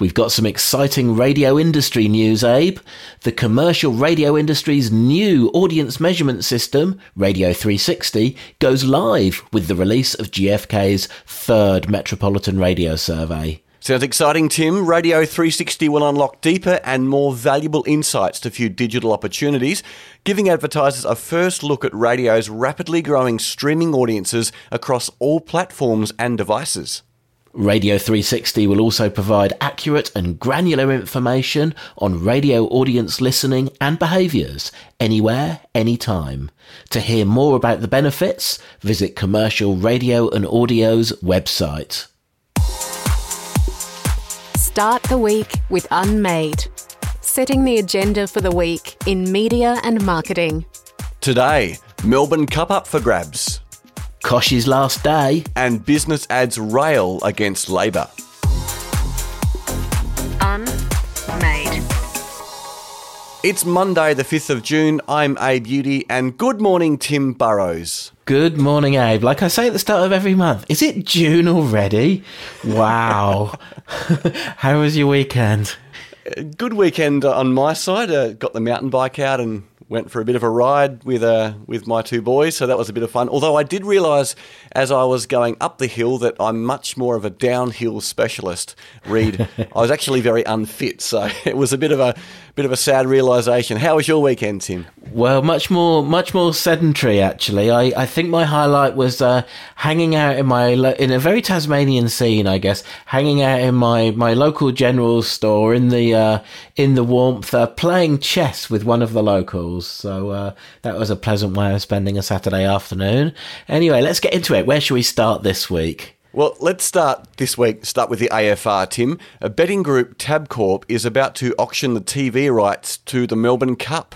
We've got some exciting radio industry news, Abe. The commercial radio industry's new audience measurement system, Radio 360, goes live with the release of GFK's third Metropolitan Radio Survey. Sounds exciting, Tim. Radio 360 will unlock deeper and more valuable insights to few digital opportunities, giving advertisers a first look at radio's rapidly growing streaming audiences across all platforms and devices. Radio 360 will also provide accurate and granular information on radio audience listening and behaviours anywhere, anytime. To hear more about the benefits, visit Commercial Radio and Audio's website. Start the week with Unmade, setting the agenda for the week in media and marketing. Today, Melbourne Cup up for grabs. Koch's last day. And business ads rail against Labor. Unmade. It's Monday, the 5th of June. I'm Abe Udy, and good morning, Tim Burrowes. Good morning, Abe. Like I say at the start of every month, is it June already? Wow. How was your weekend? Good weekend on my side. Uh, got the mountain bike out and went for a bit of a ride with uh, with my two boys, so that was a bit of fun. Although I did realise as I was going up the hill that I'm much more of a downhill specialist. Read, I was actually very unfit, so it was a bit of a bit of a sad realization. How was your weekend, Tim? Well, much more, much more sedentary. Actually, I, I think my highlight was uh, hanging out in my in a very Tasmanian scene, I guess, hanging out in my, my local general store in the uh, in the warmth, uh, playing chess with one of the locals. So uh, that was a pleasant way of spending a Saturday afternoon. Anyway, let's get into it. Where should we start this week? Well, let's start this week. Start with the AFR, Tim. A betting group, Tabcorp, is about to auction the TV rights to the Melbourne Cup.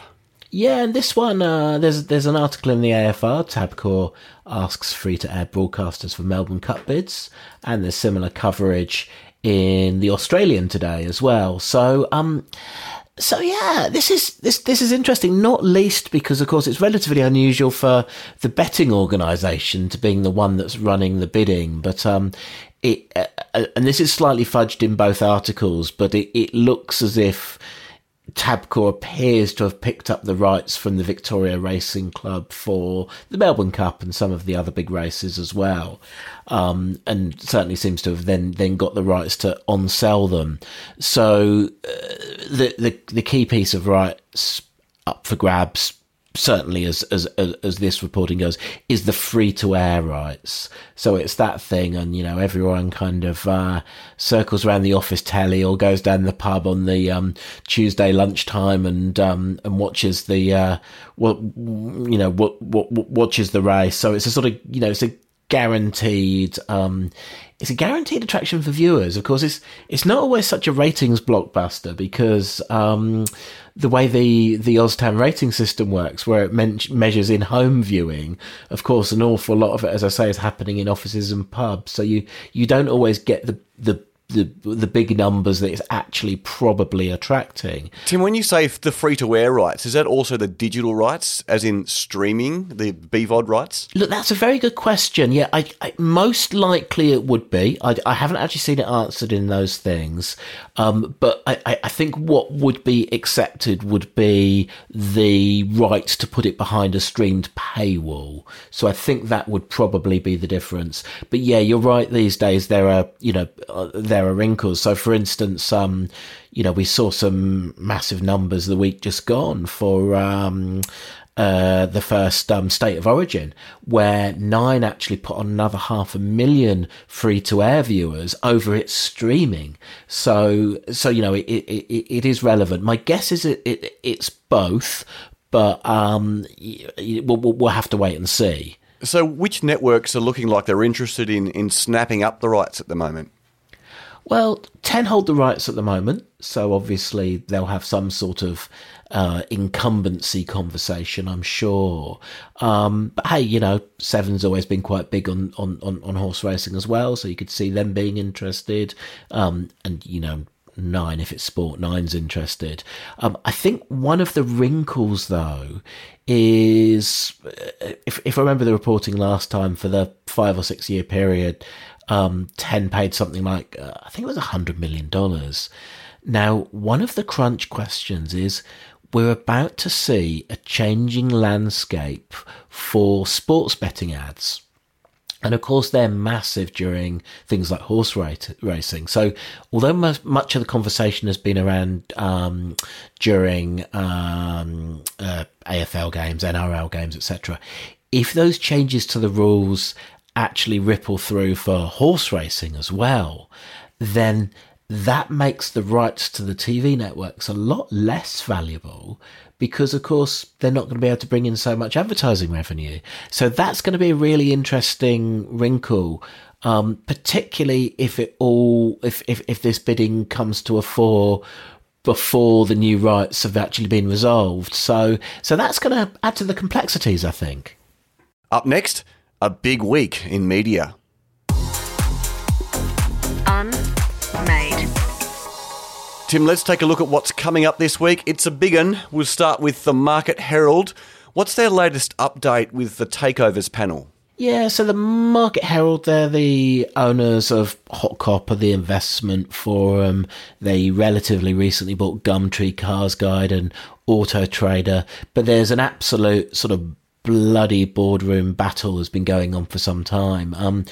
Yeah, and this one, uh, there's there's an article in the AFR. Tabcorp asks free to air broadcasters for Melbourne Cup bids, and there's similar coverage in the Australian today as well. So, um, so yeah, this is this this is interesting. Not least because, of course, it's relatively unusual for the betting organisation to being the one that's running the bidding. But um, it uh, uh, and this is slightly fudged in both articles, but it, it looks as if Tabcorp appears to have picked up the rights from the Victoria Racing Club for the Melbourne Cup and some of the other big races as well, um, and certainly seems to have then then got the rights to on sell them. So uh, the the the key piece of rights up for grabs certainly as, as as this reporting goes is the free to air rights. So it's that thing and you know everyone kind of uh, circles around the office telly or goes down the pub on the um, tuesday lunchtime and um, and watches the uh, what you know what, what watches the race. So it's a sort of you know it's a guaranteed um, it's a guaranteed attraction for viewers. Of course, it's it's not always such a ratings blockbuster because um, the way the the OzTAM rating system works, where it men- measures in home viewing, of course, an awful lot of it, as I say, is happening in offices and pubs. So you you don't always get the the the the big numbers that it's actually probably attracting. Tim, when you say the free to air rights, is that also the digital rights, as in streaming the BVOD rights? Look, that's a very good question. Yeah, I, I most likely it would be. I, I, haven't actually seen it answered in those things, um, but I, I think what would be accepted would be the right to put it behind a streamed paywall. So I think that would probably be the difference. But yeah, you're right. These days there are you know. Uh, there are wrinkles. So, for instance, um, you know, we saw some massive numbers the week just gone for um, uh, the first um, state of origin, where Nine actually put on another half a million free to air viewers over its streaming. So, so you know, it, it, it is relevant. My guess is it, it it's both, but um, we'll, we'll have to wait and see. So, which networks are looking like they're interested in in snapping up the rights at the moment? Well, 10 hold the rights at the moment, so obviously they'll have some sort of uh, incumbency conversation, I'm sure. Um, but hey, you know, Seven's always been quite big on, on, on, on horse racing as well, so you could see them being interested. Um, and, you know, Nine, if it's Sport Nine's interested. Um, I think one of the wrinkles, though, is if, if I remember the reporting last time for the five or six year period, um, 10 paid something like, uh, I think it was $100 million. Now, one of the crunch questions is we're about to see a changing landscape for sports betting ads. And of course, they're massive during things like horse racing. So, although much of the conversation has been around um, during um, uh, AFL games, NRL games, etc., if those changes to the rules actually ripple through for horse racing as well, then that makes the rights to the TV networks a lot less valuable because, of course, they're not going to be able to bring in so much advertising revenue. So that's going to be a really interesting wrinkle, um, particularly if it all if, if if this bidding comes to a fore before the new rights have actually been resolved. So so that's going to add to the complexities, I think. Up next, a big week in media. Unmade. Tim, let's take a look at what's coming up this week. It's a big one. We'll start with the Market Herald. What's their latest update with the takeovers panel? Yeah, so the Market Herald, they're the owners of Hot Copper, the investment forum. They relatively recently bought Gumtree, Cars Guide, and Auto Trader. But there's an absolute sort of bloody boardroom battle has been going on for some time. Um,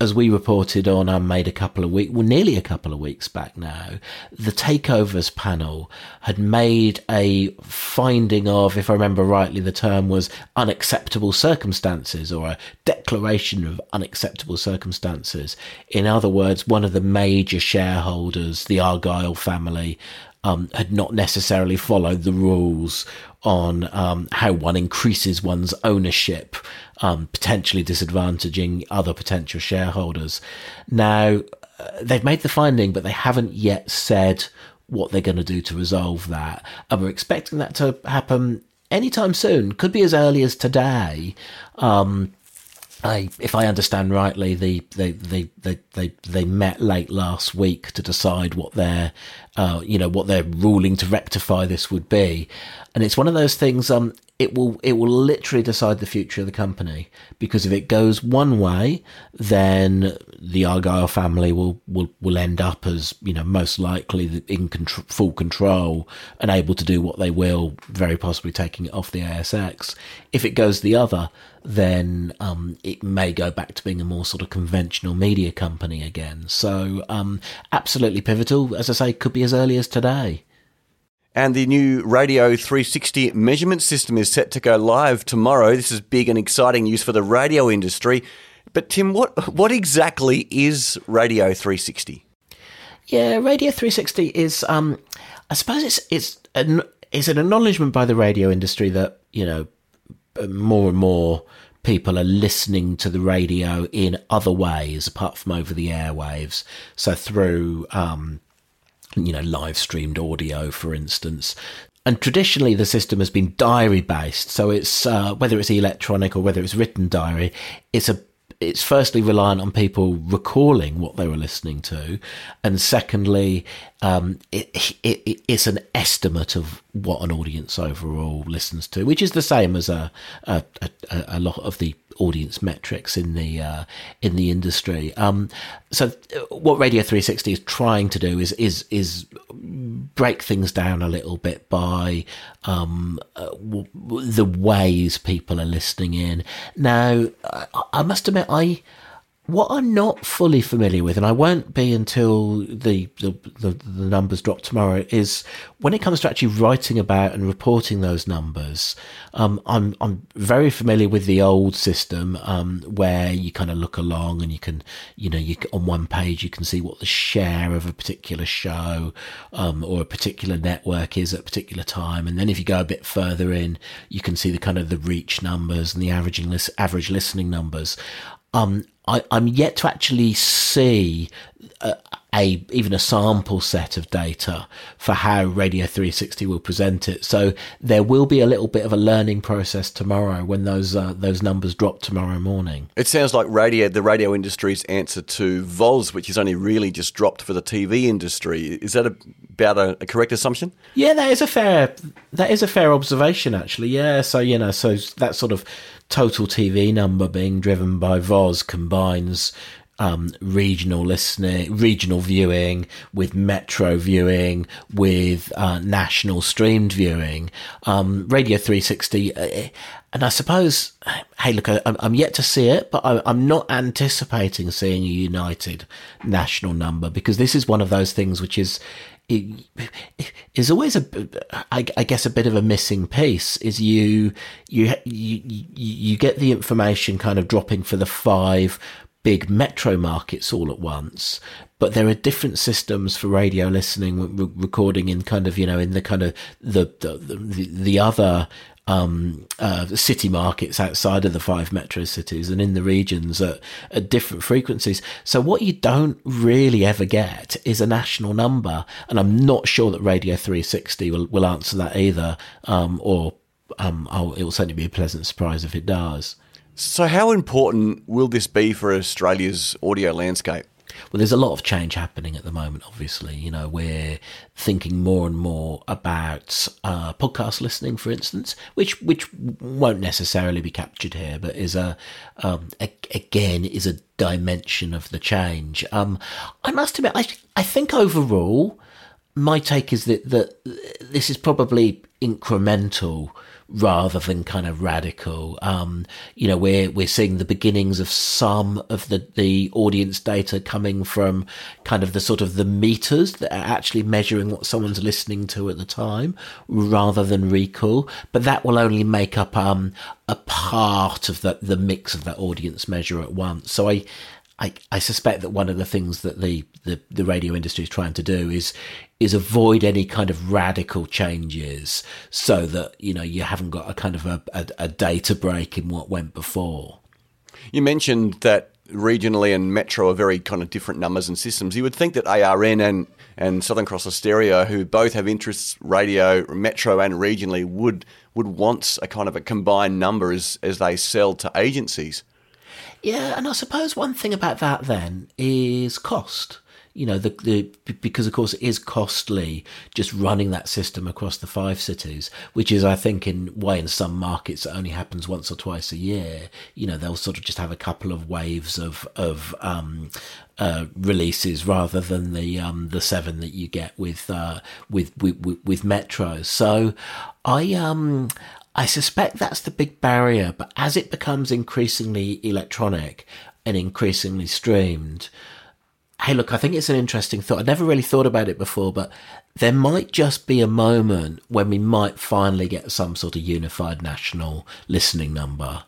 as we reported on Unmade a couple of weeks, well, nearly a couple of weeks back now, the takeovers panel had made a finding of, if I remember rightly, the term was unacceptable circumstances or a declaration of unacceptable circumstances. In other words, one of the major shareholders, the Argyle family, um, had not necessarily followed the rules on um, how one increases one's ownership, um, potentially disadvantaging other potential shareholders. Now, uh, they've made the finding, but they haven't yet said what they're going to do to resolve that. And we're expecting that to happen anytime soon. Could be as early as today. Um, I, if I understand rightly, the, they, they, they, they, they met late last week to decide what their, uh, you know, what their ruling to rectify this would be. And it's one of those things, um, it will, it will literally decide the future of the company because if it goes one way, then the Argyle family will, will, will end up as, you know, most likely in full control and able to do what they will, very possibly taking it off the ASX. If it goes the other, then um, it may go back to being a more sort of conventional media company again. So, um, absolutely pivotal. As I say, could be as early as today. And the new Radio 360 measurement system is set to go live tomorrow. This is big and exciting news for the radio industry. But Tim, what what exactly is Radio 360? Yeah, Radio 360 is, um, I suppose it's it's an it's an acknowledgement by the radio industry that you know more and more people are listening to the radio in other ways apart from over the airwaves. So through, um, you know, live streamed audio, for instance. And traditionally, the system has been diary based. So it's uh, whether it's electronic or whether it's written diary, it's a it's firstly reliant on people recalling what they were listening to, and secondly, um, it, it, it's an estimate of what an audience overall listens to, which is the same as a a, a, a lot of the audience metrics in the uh, in the industry. Um, so, uh, what Radio 360 is trying to do is is is break things down a little bit by um, uh, w- the ways people are listening in. Now, I, I must admit, I what I'm not fully familiar with, and I won't be until the, the, the, the, numbers drop tomorrow, is when it comes to actually writing about and reporting those numbers. Um, I'm I'm very familiar with the old system um, where you kind of look along and you can, you know, you on one page you can see what the share of a particular show um, or a particular network is at a particular time, and then if you go a bit further in, you can see the kind of the reach numbers and the averaging list, average listening numbers. Um, I, am yet to actually see a, a, even a sample set of data for how Radio 360 will present it. So there will be a little bit of a learning process tomorrow when those uh, those numbers drop tomorrow morning. It sounds like radio, the radio industry's answer to VOZ, which is only really just dropped for the TV industry. Is that a, about a, a correct assumption? Yeah, that is a fair that is a fair observation actually. Yeah, so you know, so that sort of total TV number being driven by VOZ combines um, regional listening, regional viewing, with metro viewing, with uh, national streamed viewing. Um, Radio 360, uh, and I suppose, hey, look, I, I'm yet to see it, but I, I'm not anticipating seeing a united national number because this is one of those things which is is always a, I, I guess, a bit of a missing piece. Is you you you you get the information kind of dropping for the five big metro markets all at once, but there are different systems for radio listening, re- recording in kind of you know in the kind of the the the, the other um, uh, city markets outside of the five metro cities and in the regions at, at, different frequencies. So what you don't really ever get is a national number, and I'm not sure that Radio 360 will, will answer that either, um, or um, it will certainly be a pleasant surprise if it does. So, how important will this be for Australia's audio landscape? Well, there's a lot of change happening at the moment, obviously. You know, we're thinking more and more about uh, podcast listening, for instance, which which won't necessarily be captured here, but is a, um, a again is a dimension of the change. Um, I must admit, I I think overall, my take is that that this is probably incremental rather than kind of radical. Um, you know, we're we're seeing the beginnings of some of the the audience data coming from kind of the sort of the meters that are actually measuring what someone's listening to at the time, rather than recall. But that will only make up um, a part of the the mix of that audience measure at once. So I. I, I suspect that one of the things that the, the, the radio industry is trying to do is is avoid any kind of radical changes so that you know you haven't got a kind of a, a, a data break in what went before. You mentioned that regionally and metro are very kind of different numbers and systems. You would think that ARN and and Southern Cross Austereo, who both have interests radio, metro and regionally, would would want a kind of a combined number as as they sell to agencies. Yeah, and I suppose one thing about that then is cost you know, the, the, because of course it is costly just running that system across the five cities, which is, I think, in why in some markets it only happens once or twice a year. You know, they'll sort of just have a couple of waves of, of, um, uh, releases rather than the, um, the seven that you get with, uh, with, with, with Metro. So I, um, I suspect that's the big barrier, but as it becomes increasingly electronic and increasingly streamed, hey, look, I think it's an interesting thought. I never really thought about it before, but there might just be a moment when we might finally get some sort of unified national listening number.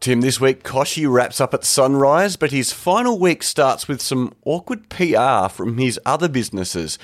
Tim, this week Kochie wraps up at Sunrise, but his final week starts with some awkward PR from his other businesses.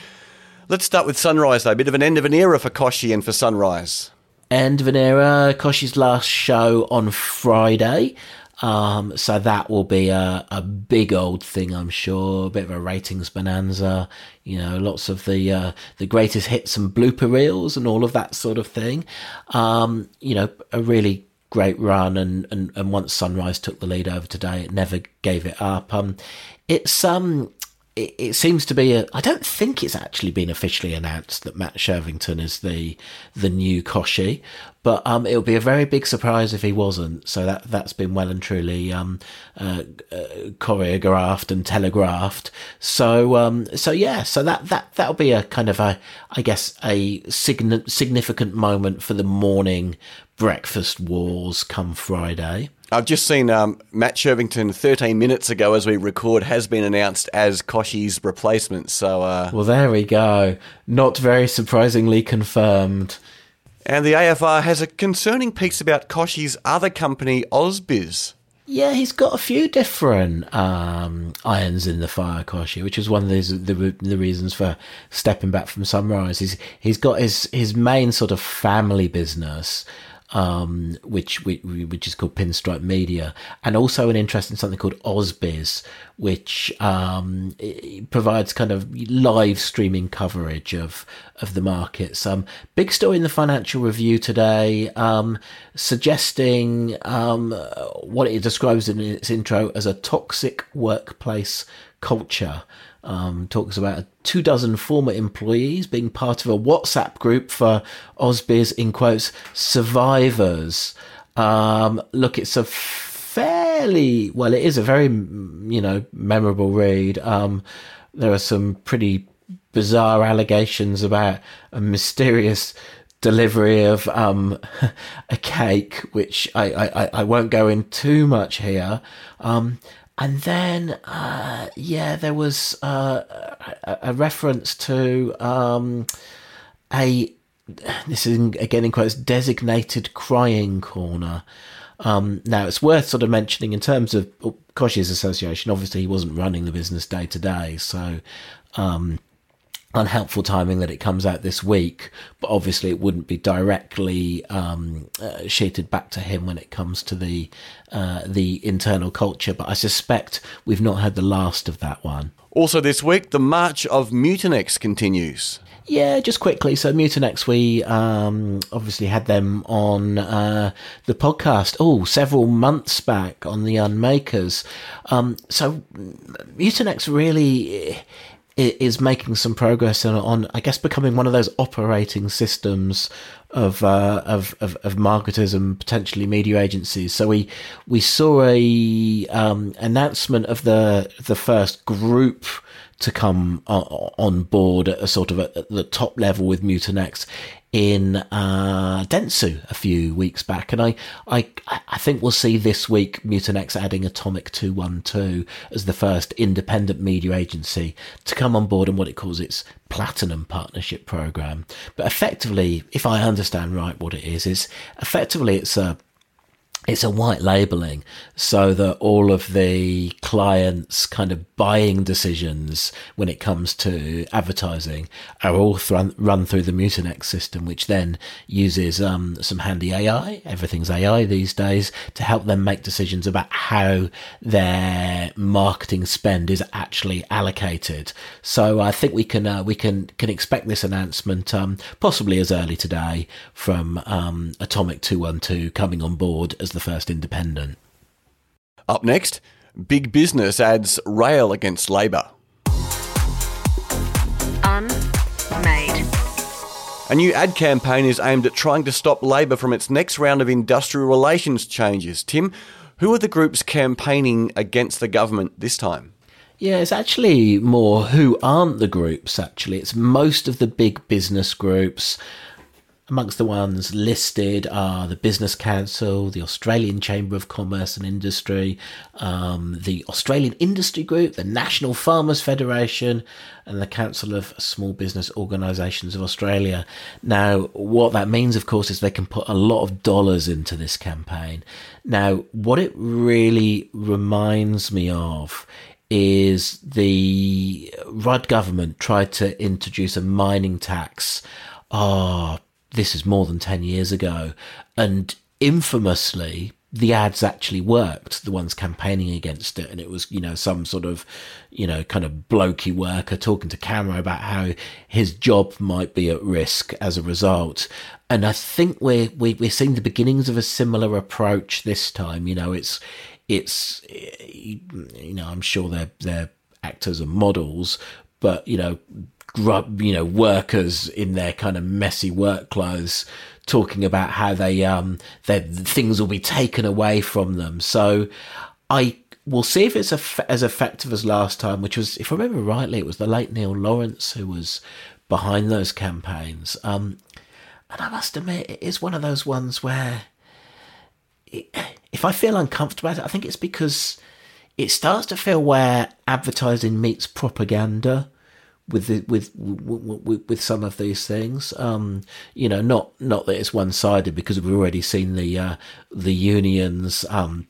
Let's start with Sunrise, though. A bit of an end of an era for Kochie and for Sunrise. End of an era. Kochie's last show on Friday. Um, so that will be a, a big old thing, I'm sure. A bit of a ratings bonanza, you know, lots of the uh, the greatest hits and blooper reels and all of that sort of thing. Um, you know, a really great run, and, and and once Sunrise took the lead over today, it never gave it up. Um, it's um it, it, seems to be a. I don't think it's actually been officially announced that Matt Shirvington is the the new Kochie, but um, it'll be a very big surprise if he wasn't. So that that's been well and truly um, uh, uh, choreographed and telegraphed. So um, so yeah, so that that that'll be a kind of a, I guess, a sign- significant moment for the morning breakfast wars come Friday. I've just seen um, Matt Shirvington 13 minutes ago as we record has been announced as Kochie's replacement. So, uh, well, there we go. Not very surprisingly confirmed. And the AFR has a concerning piece about Kochie's other company, Ausbiz. Yeah, he's got a few different um, irons in the fire, Kochie, which is one of the, the, the reasons for stepping back from Sunrise. He's he's got his his main sort of family business, um, which, which which is called Pinstripe Media, and also an interest in something called Ausbiz, which um, provides kind of live streaming coverage of of the markets. Um, big story in the Financial Review today, um, suggesting um, what it describes in its intro as a toxic workplace culture um, talks about two dozen former employees being part of a WhatsApp group for Ausbiz, in quotes, survivors. Um, look, it's a fairly well. It is a very you know memorable read. Um, there are some pretty bizarre allegations about a mysterious delivery of um, a cake, which I, I, I won't go in too much here. Um, and then, uh, yeah, there was uh, a, a, reference to um, a, this is again in quotes, designated crying corner. Um, now, it's worth sort of mentioning in terms of Koch's association, obviously he wasn't running the business day to day, so um, unhelpful timing that it comes out this week, but obviously it wouldn't be directly um, uh, sheeted back to him when it comes to the uh, the internal culture. But I suspect we've not had the last of that one. Also, this week, the march of Mutinex continues. Yeah, just quickly. So Mutinex, we um, obviously had them on uh, the podcast. Oh, several months back on the Unmakers. Um, so Mutinex really is making some progress on, on, I guess, becoming one of those operating systems of, uh, of, of of marketers and potentially media agencies. So we we saw a um, announcement of the the first group to come on board at a sort of at the top level with Mutinex in uh, Dentsu a few weeks back, and I, I, I think we'll see this week Mutinex adding Atomic Two One Two as the first independent media agency to come on board in what it calls its Platinum Partnership Program. But effectively, if I understand right, what it is is effectively it's a it's a white labeling so that all of the clients kind of buying decisions when it comes to advertising are all th- run through the Mutinex system, which then uses um, some handy AI. Everything's AI these days to help them make decisions about how their marketing spend is actually allocated. So I think we can uh, we can can expect this announcement um, possibly as early today from um, Atomic Two One Two coming on board as the first independent. Up next, Big Business ads rail against Labor. Unmade. A new ad campaign is aimed at trying to stop Labor from its next round of industrial relations changes. Tim, who are the groups campaigning against the government this time? Yeah, it's actually more who aren't the groups, actually. It's most of the big business groups Amongst the ones listed are the Business Council, the Australian Chamber of Commerce and Industry, um, the Australian Industry Group, the National Farmers Federation, and the Council of Small Business Organisations of Australia. Now, what that means, of course, is they can put a lot of dollars into this campaign. Now, what it really reminds me of is the Rudd government tried to introduce a mining tax. Ah, oh, this is more than 10 years ago. And infamously, the ads actually worked, the ones campaigning against it. And it was, you know, some sort of, you know, kind of blokey worker talking to camera about how his job might be at risk as a result. And I think we're, we, we're seeing the beginnings of a similar approach this time. You know, it's, it's, you know, I'm sure they're, they're actors and models, but, you know, you know, workers in their kind of messy work clothes talking about how they, um, their things will be taken away from them. So I will see if it's as effective as last time, which was, if I remember rightly, it was the late Neil Lawrence who was behind those campaigns. Um, and I must admit, it is one of those ones where it, if I feel uncomfortable about it, I think it's because it starts to feel where advertising meets propaganda with the, with, with with some of these things. Um, you know, not not that it's one sided because we've already seen the uh, the unions um,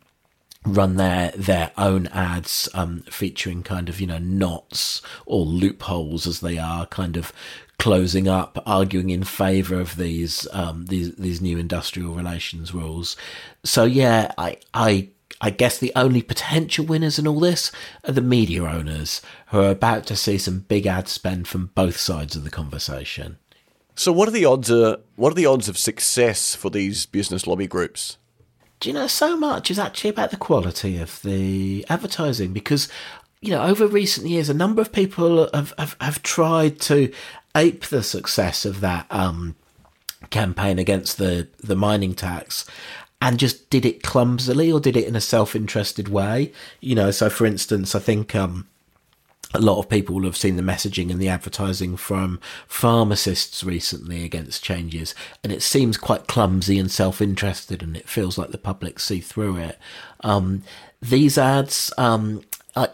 run their their own ads um, featuring kind of you know knots or loopholes as they are kind of closing up, arguing in favour of these um, these these new industrial relations rules. So yeah, I I I guess the only potential winners in all this are the media owners who are about to see some big ad spend from both sides of the conversation. So, what are the odds? Of, what are the odds of success for these business lobby groups? Do you know so much is actually about the quality of the advertising because you know over recent years a number of people have have, have tried to ape the success of that um, campaign against the the mining tax and just did it clumsily or did it in a self-interested way. You know, so for instance, I think um, a lot of people have seen the messaging and the advertising from pharmacists recently against changes, and it seems quite clumsy and self-interested, and it feels like the public see through it. Um, these ads, um, I,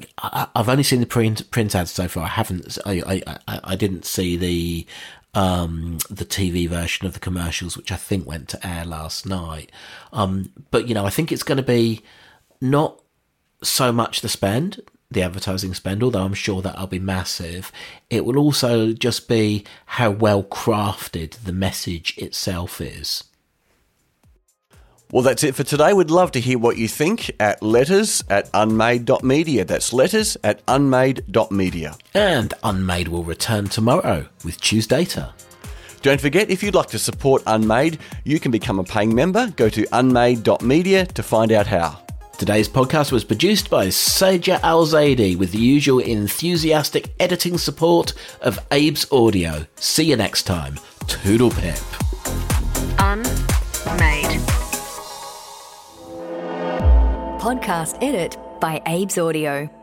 have only seen the print print ads so far. I haven't. I I, I didn't see the um, the TV version of the commercials, which I think went to air last night. Um, but you know, I think it's going to be not so much the spend, the advertising spend, although I'm sure that'll be massive. It will also just be how well crafted the message itself is. Well, that's it for today. We'd love to hear what you think at letters at unmade.media. That's letters at unmade.media. And Unmade will return tomorrow with Tuesdata. Don't forget, if you'd like to support Unmade, you can become a paying member. Go to unmade.media to find out how. Today's podcast was produced by Saja Al Zaidi with the usual enthusiastic editing support of Abe's Audio. See you next time. Toodle pip. Unmade. Podcast edit by Abe's Audio.